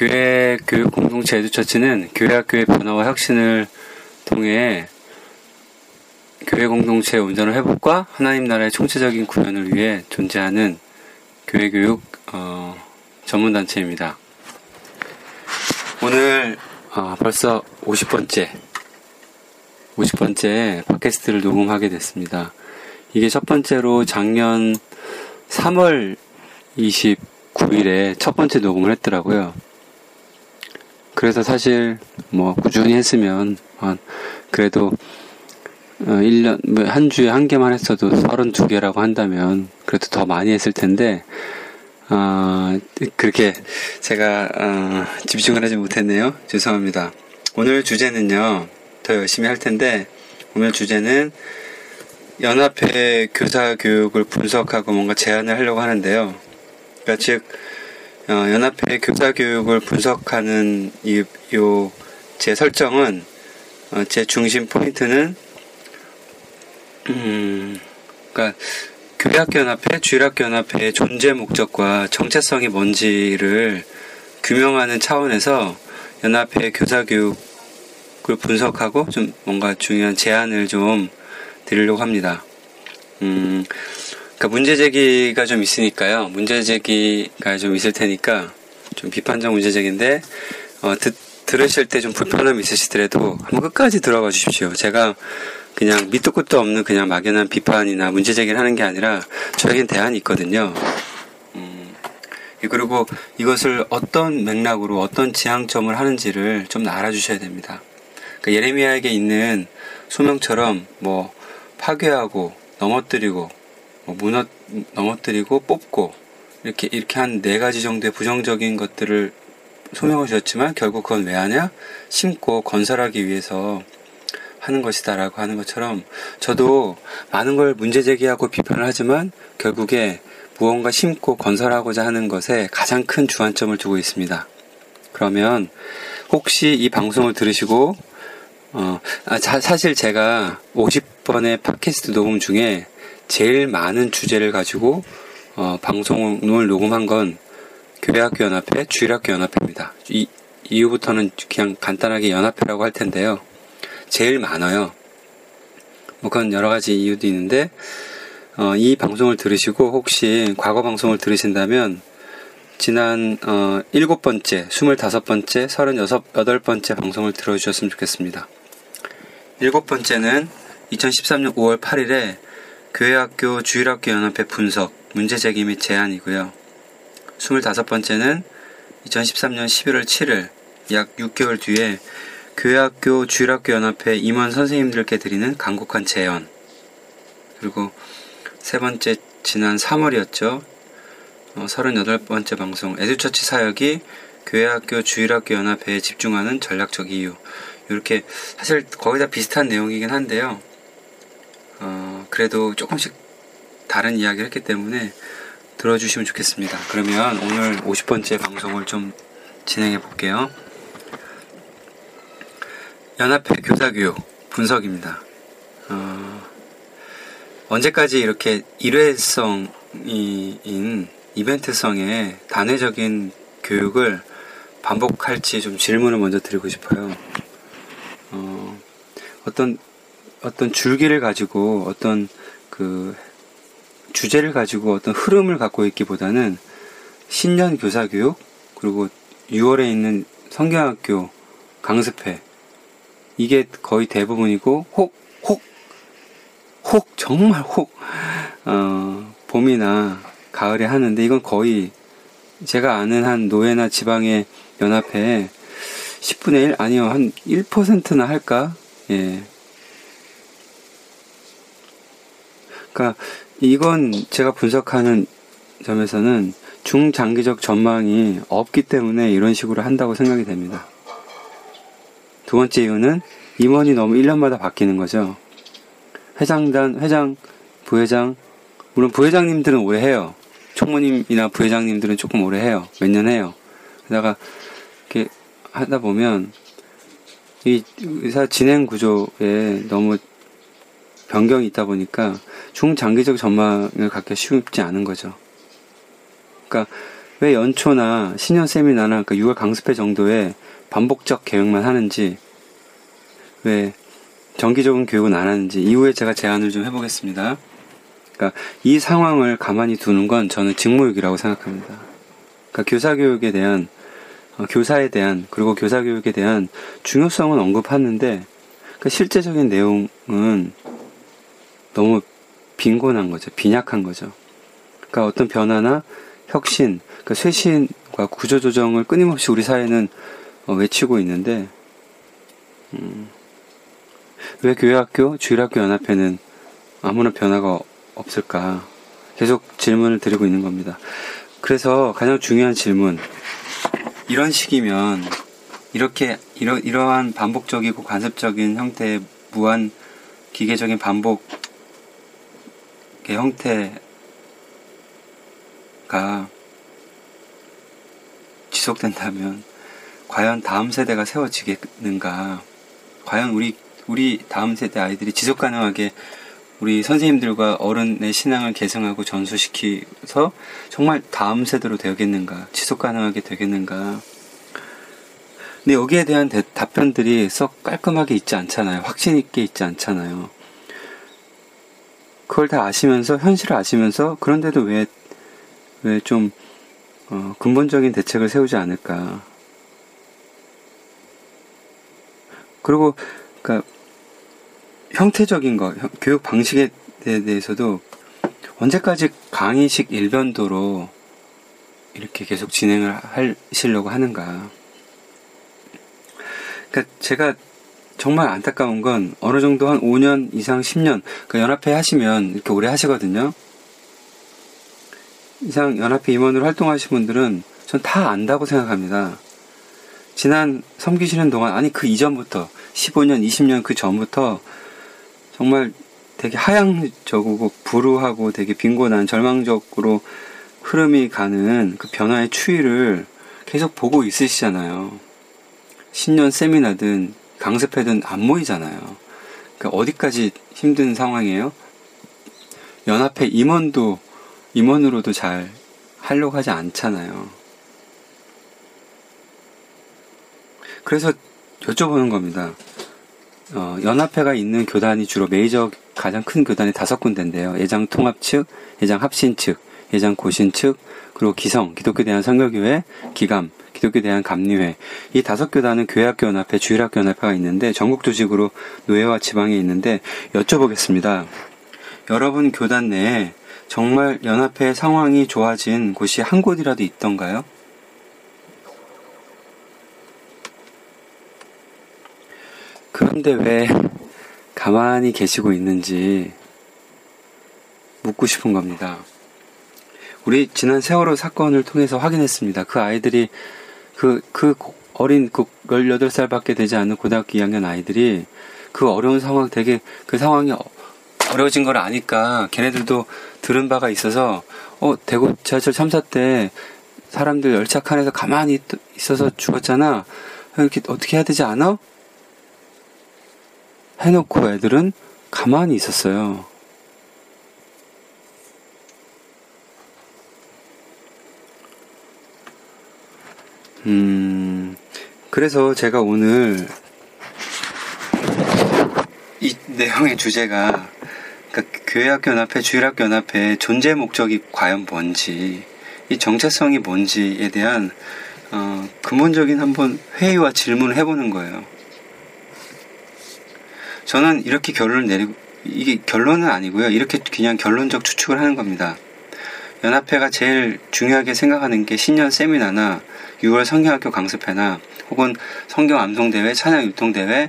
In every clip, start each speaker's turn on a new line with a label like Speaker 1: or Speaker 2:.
Speaker 1: 교회 교육 공동체 에듀처치는 교회 학 교의 변화와 혁신을 통해 교회 공동체 온전한 회복과 하나님 나라의 총체적인 구현을 위해 존재하는 교회 교육 어, 전문 단체입니다. 오늘 어, 벌써 50번째 50번째 팟캐스트를 녹음하게 됐습니다. 이게 첫 번째로 작년 3월 29일에 첫 번째 녹음을 했더라고요. 그래서 사실 뭐 꾸준히 했으면 한 그래도 어 1년 뭐한 주에 한 개만 했어도 32개라고 한다면 그래도 더 많이 했을 텐데 아 그렇게 제가 어, 집중을 하지 못했네요. 죄송합니다. 오늘 주제는요. 더 열심히 할 텐데 오늘 주제는 연합회 교사 교육을 분석하고 뭔가 제안을 하려고 하는데요. 그러니까 즉 어, 연합회 교사 교육을 분석하는 이 요 제 설정은 어, 제 중심 포인트는 음 그러니까 교회학교 연합회, 주일학교 연합회의 존재 목적과 정체성이 뭔지를 규명하는 차원에서 연합회 교사 교육을 분석하고 좀 뭔가 중요한 제안을 좀 드리려고 합니다. 음, 그러니까 문제 제기가 좀 있으니까요. 문제 제기가 좀 있을 테니까 좀 비판적 문제 제기인데 어, 듣, 들으실 때 좀 불편함이 있으시더라도 한번 끝까지 들어봐 주십시오. 제가 그냥 밑도 끝도 없는 그냥 막연한 비판이나 문제 제기를 하는 게 아니라 저에겐 대안이 있거든요. 음, 그리고 이것을 어떤 맥락으로 어떤 지향점을 하는지를 좀 알아주셔야 됩니다. 그러니까 예레미야에게 있는 소명처럼 뭐 파괴하고 넘어뜨리고 뭐 무너 넘어뜨리고 뽑고 이렇게 이렇게 한 네 가지 정도의 부정적인 것들을 소명을 주셨지만 결국 그건 왜 하냐? 심고 건설하기 위해서 하는 것이다라고 하는 것처럼 저도 많은 걸 문제 제기하고 비판을 하지만 결국에 무언가 심고 건설하고자 하는 것에 가장 큰 주안점을 두고 있습니다. 그러면 혹시 이 방송을 들으시고 어, 아, 자- 사실 제가 50번의 팟캐스트 녹음 중에 제일 많은 주제를 가지고 어, 방송을 녹음한 건 교회학교 연합회, 주일학교 연합회입니다. 이 이후부터는 그냥 간단하게 연합회라고 할 텐데요. 제일 많아요. 뭐 그건 여러 가지 이유도 있는데 어, 이 방송을 들으시고 혹시 과거 방송을 들으신다면 지난 어, 7번째, 25번째, 36번째 방송을 들어주셨으면 좋겠습니다. 일곱 번째는 2013년 5월 8일에 교회학교 주일학교 연합회 분석 문제 제기 및 제안이고요. 25번째는 2013년 11월 7일 약 6개월 뒤에 교회학교 주일학교 연합회 임원 선생님들께 드리는 간곡한 제언 그리고 세 번째 지난 3월이었죠. 어, 38번째 방송 에듀처치 사역이 교회학교 주일학교 연합회에 집중하는 전략적 이유 이렇게 사실 거의 다 비슷한 내용이긴 한데요. 어, 그래도 조금씩 다른 이야기를 했기 때문에 들어주시면 좋겠습니다. 그러면 오늘 50번째 방송을 좀 진행해 볼게요. 연합회 교사교육 분석입니다. 어, 언제까지 이렇게 일회성인 이벤트성의 단회적인 교육을 반복할지 좀 질문을 먼저 드리고 싶어요. 어, 어떤 어떤 줄기를 가지고 어떤 그 주제를 가지고 어떤 흐름을 갖고 있기보다는 신년 교사 교육 그리고 6월에 있는 성경학교 강습회 이게 거의 대부분이고 혹 혹 혹 정말 혹 어, 봄이나 가을에 하는데 이건 거의 제가 아는 한 노예나 지방의 연합회에 10분의 1 아니요 한 1%나 할까? 예. 그러니까 이건 제가 분석하는 점에서는 중장기적 전망이 없기 때문에 이런 식으로 한다고 생각이 됩니다. 두 번째 이유는 임원이 너무 1년마다 바뀌는 거죠. 회장단, 회장, 부회장, 물론 부회장님들은 오래 해요. 총무님이나 부회장님들은 조금 오래 해요. 몇 년 해요. 게다가 이렇게 하다 보면 이 의사 진행 구조에 너무 변경이 있다 보니까 중장기적 전망을 갖기 쉽지 않은 거죠. 그러니까 왜 연초나 신년 세미나나 그 6월 강습회 정도의 반복적 계획만 하는지 왜 정기적인 교육은 안 하는지 이후에 제가 제안을 좀 해보겠습니다. 그러니까 이 상황을 가만히 두는 건 저는 직무유기라고 생각합니다. 그러니까 교사 교육에 대한 어, 교사에 대한 그리고 교사 교육에 대한 중요성은 언급하는데 그 실제적인 내용은 너무 빈곤한 거죠. 빈약한 거죠. 그러니까 어떤 변화나 혁신, 그러니까 쇄신과 구조조정을 끊임없이 우리 사회는 어, 외치고 있는데 음, 왜 교회학교, 주일학교 연합회는 아무런 변화가 없을까? 계속 질문을 드리고 있는 겁니다. 그래서 가장 중요한 질문. 이런 식이면 이렇게 이러, 이러한 반복적이고 관습적인 형태의 무한 기계적인 반복 의 형태가 지속된다면 과연 다음 세대가 세워지겠는가? 과연 우리 우리 다음 세대 아이들이 지속 가능하게 우리 선생님들과 어른의 신앙을 개성하고 전수시켜서 정말 다음 세대로 되겠는가, 지속 가능하게 되겠는가. 근데 여기에 대한 대, 답변들이 썩 깔끔하게 있지 않잖아요. 확신 있게 있지 않잖아요. 그걸 다 아시면서, 현실을 아시면서, 그런데도 왜, 왜 좀, 어, 근본적인 대책을 세우지 않을까. 그리고, 그니까, 형태적인 거, 교육 방식에 대해서도 언제까지 강의식 일변도로 이렇게 계속 진행을 하시려고 하는가. 그러니까 제가 정말 안타까운 건 어느 정도 한 5년 이상 10년 그 연합회 하시면 이렇게 오래 하시거든요. 이상 연합회 임원으로 활동하신 분들은 전 다 안다고 생각합니다. 지난 섬기시는 동안 아니 그 이전부터 15년, 20년 그 전부터 정말 되게 하향적이고 불우하고 되게 빈곤한 절망적으로 흐름이 가는 그 변화의 추이를 계속 보고 있으시잖아요. 신년 세미나든 강습회든 안 모이잖아요. 그러니까 어디까지 힘든 상황이에요? 연합회 임원도 임원으로도 잘 하려고 하지 않잖아요. 그래서 여쭤보는 겁니다. 어, 연합회가 있는 교단이 주로 메이저 가장 큰 교단이 다섯 군데인데요. 예장 통합 측, 예장 합신 측, 예장 고신 측, 그리고 기성, 기독교 대한 선교교회, 기감, 기독교 대한 감리회. 이 다섯 교단은 교회학교 연합회, 주일학교 연합회가 있는데 전국 조직으로 노예와 지방에 있는데 여쭤보겠습니다. 여러분 교단 내에 정말 연합회 상황이 좋아진 곳이 한 곳이라도 있던가요? 그런데 왜 가만히 계시고 있는지 묻고 싶은 겁니다. 우리 지난 세월호 사건을 통해서 확인했습니다. 그 아이들이 그, 그 어린 그 18살밖에 되지 않는 고등학교 2학년 아이들이 그 어려운 상황 되게 그 상황이 어려워진 걸 아니까 걔네들도 들은 바가 있어서 어, 대구 지하철 참사 때 사람들 열차 칸에서 가만히 있어서 죽었잖아. 이렇게 어떻게 해야 되지 않아? 해놓고 애들은 가만히 있었어요. 음, 그래서 제가 오늘 이 내용의 주제가 그러니까 교회학교 연합회, 주일학교 연합회 존재 목적이 과연 뭔지, 이 정체성이 뭔지에 대한 어, 근본적인 한번 회의와 질문을 해보는 거예요. 저는 이렇게 결론을 내리고 이게 결론은 아니고요. 이렇게 그냥 결론적 추측을 하는 겁니다. 연합회가 제일 중요하게 생각하는 게 신년 세미나나 6월 성경학교 강습회나 혹은 성경 암송대회, 찬양 유통대회,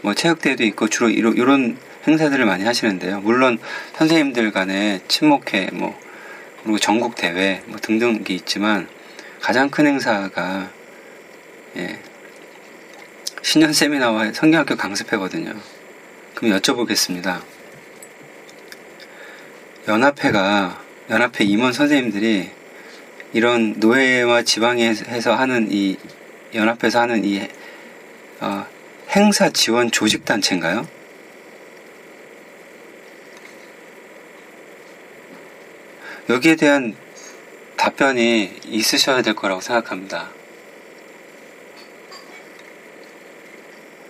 Speaker 1: 뭐 체육대회도 있고 주로 이런, 이런 행사들을 많이 하시는데요. 물론 선생님들 간의 친목회, 뭐, 그리고 전국 대회, 뭐 등등이 있지만 가장 큰 행사가, 예, 신년 세미나와 성경학교 강습회거든요. 그럼 여쭤보겠습니다. 연합회가 연합회 임원 선생님들이 이런 노예와 지방에서 하는 이 연합회에서 하는 이 어, 행사 지원 조직 단체인가요? 여기에 대한 답변이 있으셔야 될 거라고 생각합니다.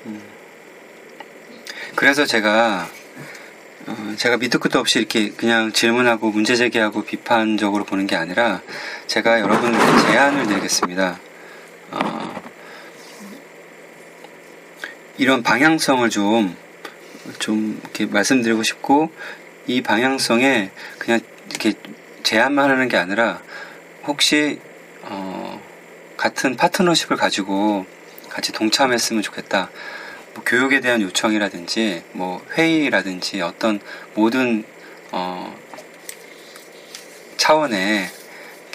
Speaker 1: 음. 그래서 제가 어, 제가 밑도 끝도 없이 이렇게 그냥 질문하고 문제 제기하고 비판적으로 보는 게 아니라 제가 여러분께 제안을 드리겠습니다. 어, 이런 방향성을 좀, 좀 이렇게 말씀드리고 싶고, 이 방향성에 그냥 이렇게 제안만 하는 게 아니라, 혹시, 어, 같은 파트너십을 가지고 같이 동참했으면 좋겠다. 뭐 교육에 대한 요청이라든지 뭐 회의라든지 어떤 모든 어 차원에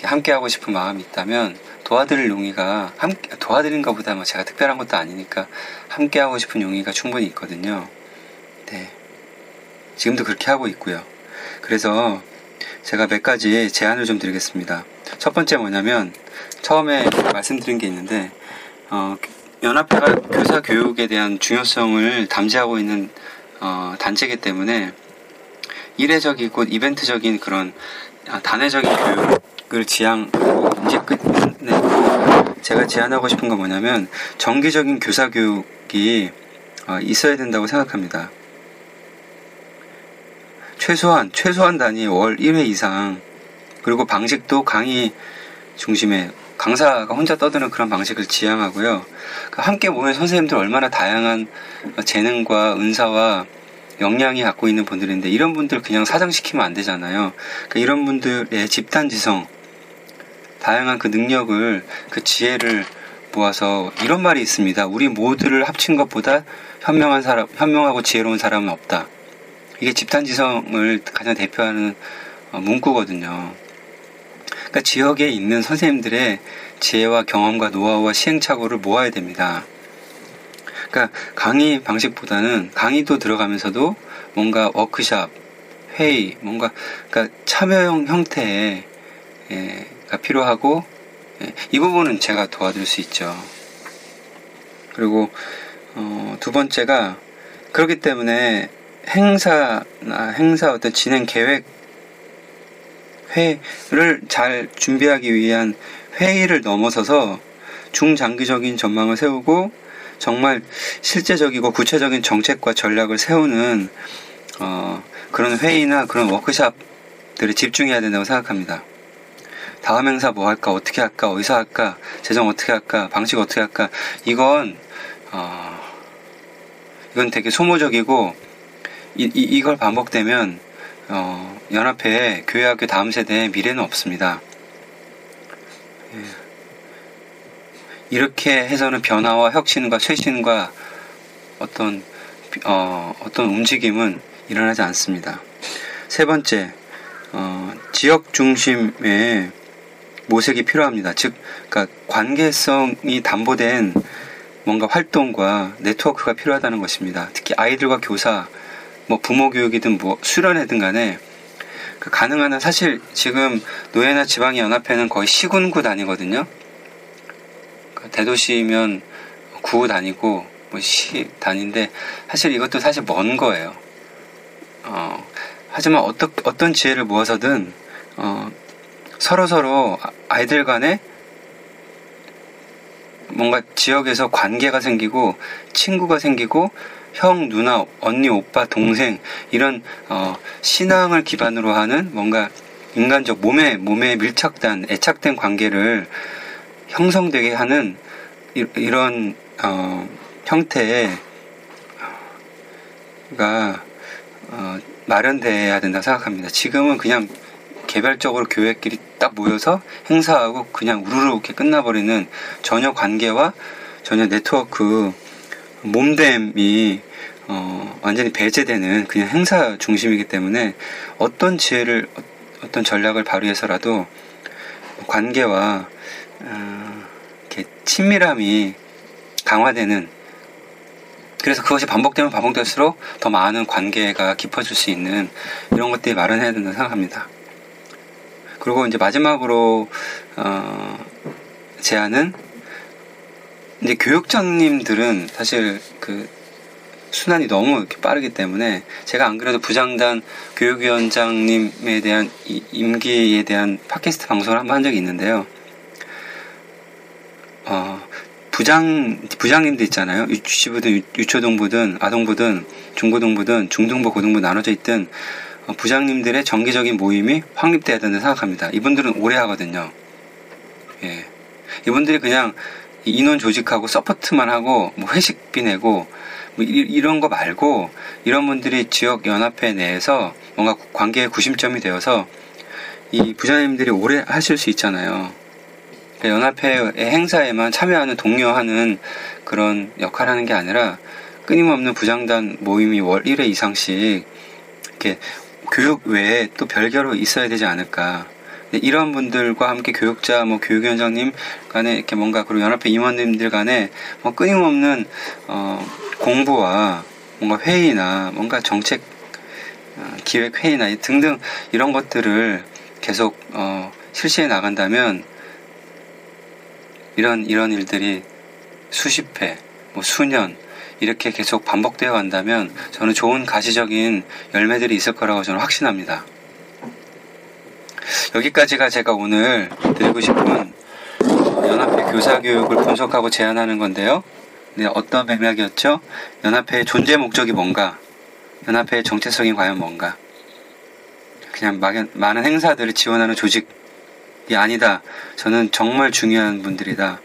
Speaker 1: 함께 하고 싶은 마음이 있다면 도와드릴 용의가 함께 도와드린 것보다 뭐 제가 특별한 것도 아니니까 함께 하고 싶은 용의가 충분히 있거든요. 네. 지금도 그렇게 하고 있고요. 그래서 제가 몇 가지 제안을 좀 드리겠습니다. 첫 번째 뭐냐면 처음에 말씀드린 게 있는데 어, 연합회가 교사 교육에 대한 중요성을 담지하고 있는 어, 단체이기 때문에 이례적이고 이벤트적인 그런 아, 단회적인 교육을 지향하고 이제 끝내 제가 제안하고 싶은 건 뭐냐면 정기적인 교사 교육이 어, 있어야 된다고 생각합니다. 최소한 최소한 단위 월 1회 이상 그리고 방식도 강의 중심의 강사가 혼자 떠드는 그런 방식을 지향하고요. 그 함께 모인 선생님들 얼마나 다양한 재능과 은사와 역량이 갖고 있는 분들인데 이런 분들 그냥 사장시키면 안 되잖아요. 그러니까 이런 분들의 집단지성, 다양한 그 능력을 그 지혜를 모아서 이런 말이 있습니다. 우리 모두를 합친 것보다 현명한 사람, 현명하고 지혜로운 사람은 없다. 이게 집단지성을 가장 대표하는 어, 문구거든요. 그러니까 지역에 있는 선생님들의 지혜와 경험과 노하우와 시행착오를 모아야 됩니다. 그러니까 강의 방식보다는 강의도 들어가면서도 뭔가 워크샵, 회의, 뭔가 그러니까 참여형 형태가 필요하고 예, 이 부분은 제가 도와줄 수 있죠. 그리고 어, 두 번째가 그렇기 때문에 행사나 행사 어떤 진행 계획 회를 잘 준비하기 위한 회의를 넘어서서 중장기적인 전망을 세우고 정말 실제적이고 구체적인 정책과 전략을 세우는 어, 그런 회의나 그런 워크샵들에 집중해야 된다고 생각합니다. 다음 행사 뭐 할까, 어떻게 할까, 어디서 할까, 재정 어떻게 할까, 방식 어떻게 할까, 이건, 어, 이건 되게 소모적이고, 이, 이, 이걸 반복되면, 어, 연합회에 교회학교 다음 세대의 미래는 없습니다. 예. 이렇게 해서는 변화와 혁신과 쇄신과 어떤 어, 어떤 움직임은 일어나지 않습니다. 세 번째, 어, 지역 중심의 모색이 필요합니다. 즉, 그러니까 관계성이 담보된 뭔가 활동과 네트워크가 필요하다는 것입니다. 특히 아이들과 교사, 뭐 부모 교육이든 뭐 수련회든 간에 그 가능한 한 사실 지금 노예나 지방의 연합회는 거의 시군구 단위거든요. 그 대도시면 구 단위고 뭐 시 단위인데 사실 이것도 사실 먼 거예요. 어, 하지만 어떤 어떤 지혜를 모아서든 어, 서로 서로 아이들 간에 뭔가 지역에서 관계가 생기고 친구가 생기고 형, 누나, 언니, 오빠, 동생 이런 어, 신앙을 기반으로 하는 뭔가 인간적 몸에 몸에 밀착된 애착된 관계를 형성되게 하는 이, 런 어, 형태가 어, 마련돼야 된다 생각합니다. 지금은 그냥 개별적으로 교회끼리 딱 모여서 행사하고 그냥 우르르 이렇게 끝나버리는 전혀 관계와 전혀 네트워크 몸됨이 어, 완전히 배제되는 그냥 행사 중심이기 때문에 어떤 지혜를 어떤 전략을 발휘해서라도 관계와 어, 이렇게 친밀함이 강화되는 그래서 그것이 반복되면 반복될수록 더 많은 관계가 깊어질 수 있는 이런 것들이 마련해야 된다고 생각합니다. 그리고 이제 마지막으로 어, 제안은 이제 교육장님들은 사실 그 순환이 너무 이렇게 빠르기 때문에 제가 안 그래도 부장단 교육위원장님에 대한 임기에 대한 팟캐스트 방송을 한 번 한 적이 있는데요. 어, 부장 부장님도 있잖아요. 유치부든 유초등부든 아동부든 중고등부든 중등부 고등부 나눠져 있든 어, 부장님들의 정기적인 모임이 확립돼야 된다고 생각합니다. 이분들은 오래 하거든요. 예. 이분들이 그냥 인원 조직하고 서포트만 하고 뭐 회식비 내고 뭐 이, 런거 말고 이런 분들이 지역 연합회 내에서 뭔가 관계의 구심점이 되어서 이 부장님들이 오래 하실 수 있잖아요. 그러니까 연합회의 행사에만 참여하는 동료하는 그런 역할을 하는 게 아니라 끊임없는 부장단 모임이 월 1회 이상씩 이렇게 교육 외에 또 별개로 있어야 되지 않을까. 이런 분들과 함께 교육자, 뭐 교육위원장님 간에 이렇게 뭔가 그리고 연합회 임원님들 간에 뭐 끊임없는 어, 공부와 뭔가 회의나 뭔가 정책 어, 기획 회의나 등등 이런 것들을 계속 어, 실시해 나간다면 이런 이런 일들이 수십 회, 뭐 수년 이렇게 계속 반복되어 간다면 저는 좋은 가시적인 열매들이 있을 거라고 저는 확신합니다. 여기까지가 제가 오늘 드리고 싶은 연합회 교사 교육을 분석하고 제안하는 건데요. 네, 어떤 맥락이었죠? 연합회의 존재 목적이 뭔가? 연합회의 정체성이 과연 뭔가? 그냥 많은 행사들을 지원하는 조직이 아니다. 저는 정말 중요한 분들이다.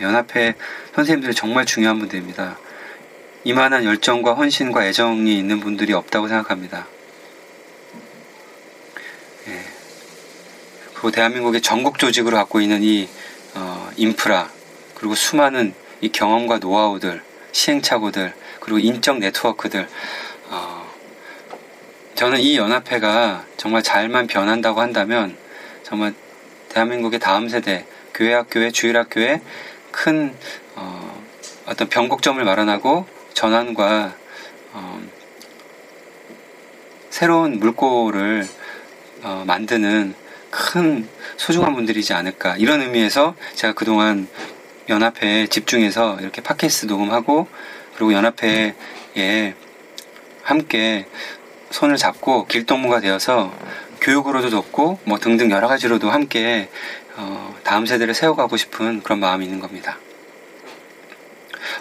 Speaker 1: 연합회 선생님들이 정말 중요한 분들입니다. 이만한 열정과 헌신과 애정이 있는 분들이 없다고 생각합니다. 그리고 대한민국의 전국 조직으로 갖고 있는 이 어, 인프라 그리고 수많은 이 경험과 노하우들, 시행착오들 그리고 인적 네트워크들 어, 저는 이 연합회가 정말 잘만 변한다고 한다면 정말 대한민국의 다음 세대 교회학교의 주일학교의 큰 어, 어떤 변곡점을 마련하고 전환과 어, 새로운 물꼬를 어, 만드는 큰 소중한 분들이지 않을까 이런 의미에서 제가 그동안 연합회에 집중해서 이렇게 팟캐스트 녹음하고 그리고 연합회에 함께 손을 잡고 길동무가 되어서 교육으로도 돕고 뭐 등등 여러 가지로도 함께 어, 다음 세대를 세워가고 싶은 그런 마음이 있는 겁니다.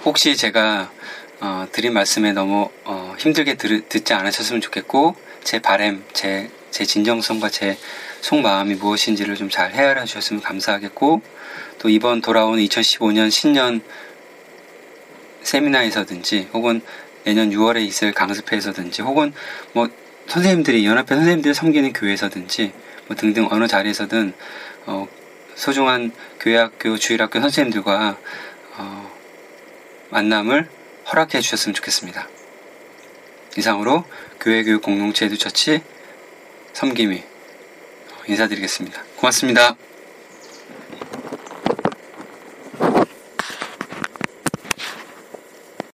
Speaker 1: 혹시 제가 어, 드린 말씀에 너무 어, 힘들게 들, 듣지 않으셨으면 좋겠고 제 바램, 제, 제 진정성과 제 속마음이 무엇인지를 좀 잘 헤아려 주셨으면 감사하겠고 또 이번 돌아오는 2015년 신년 세미나에서든지 혹은 내년 6월에 있을 강습회에서든지 혹은 뭐 선생님들이 연합회 선생님들이 섬기는 교회에서든지 뭐 등등 어느 자리에서든 어, 소중한 교회학교 주일학교 선생님들과 어, 만남을 허락해 주셨으면 좋겠습니다. 이상으로 교회교육 공동체 에듀처치 섬김이 인사드리겠습니다. 고맙습니다.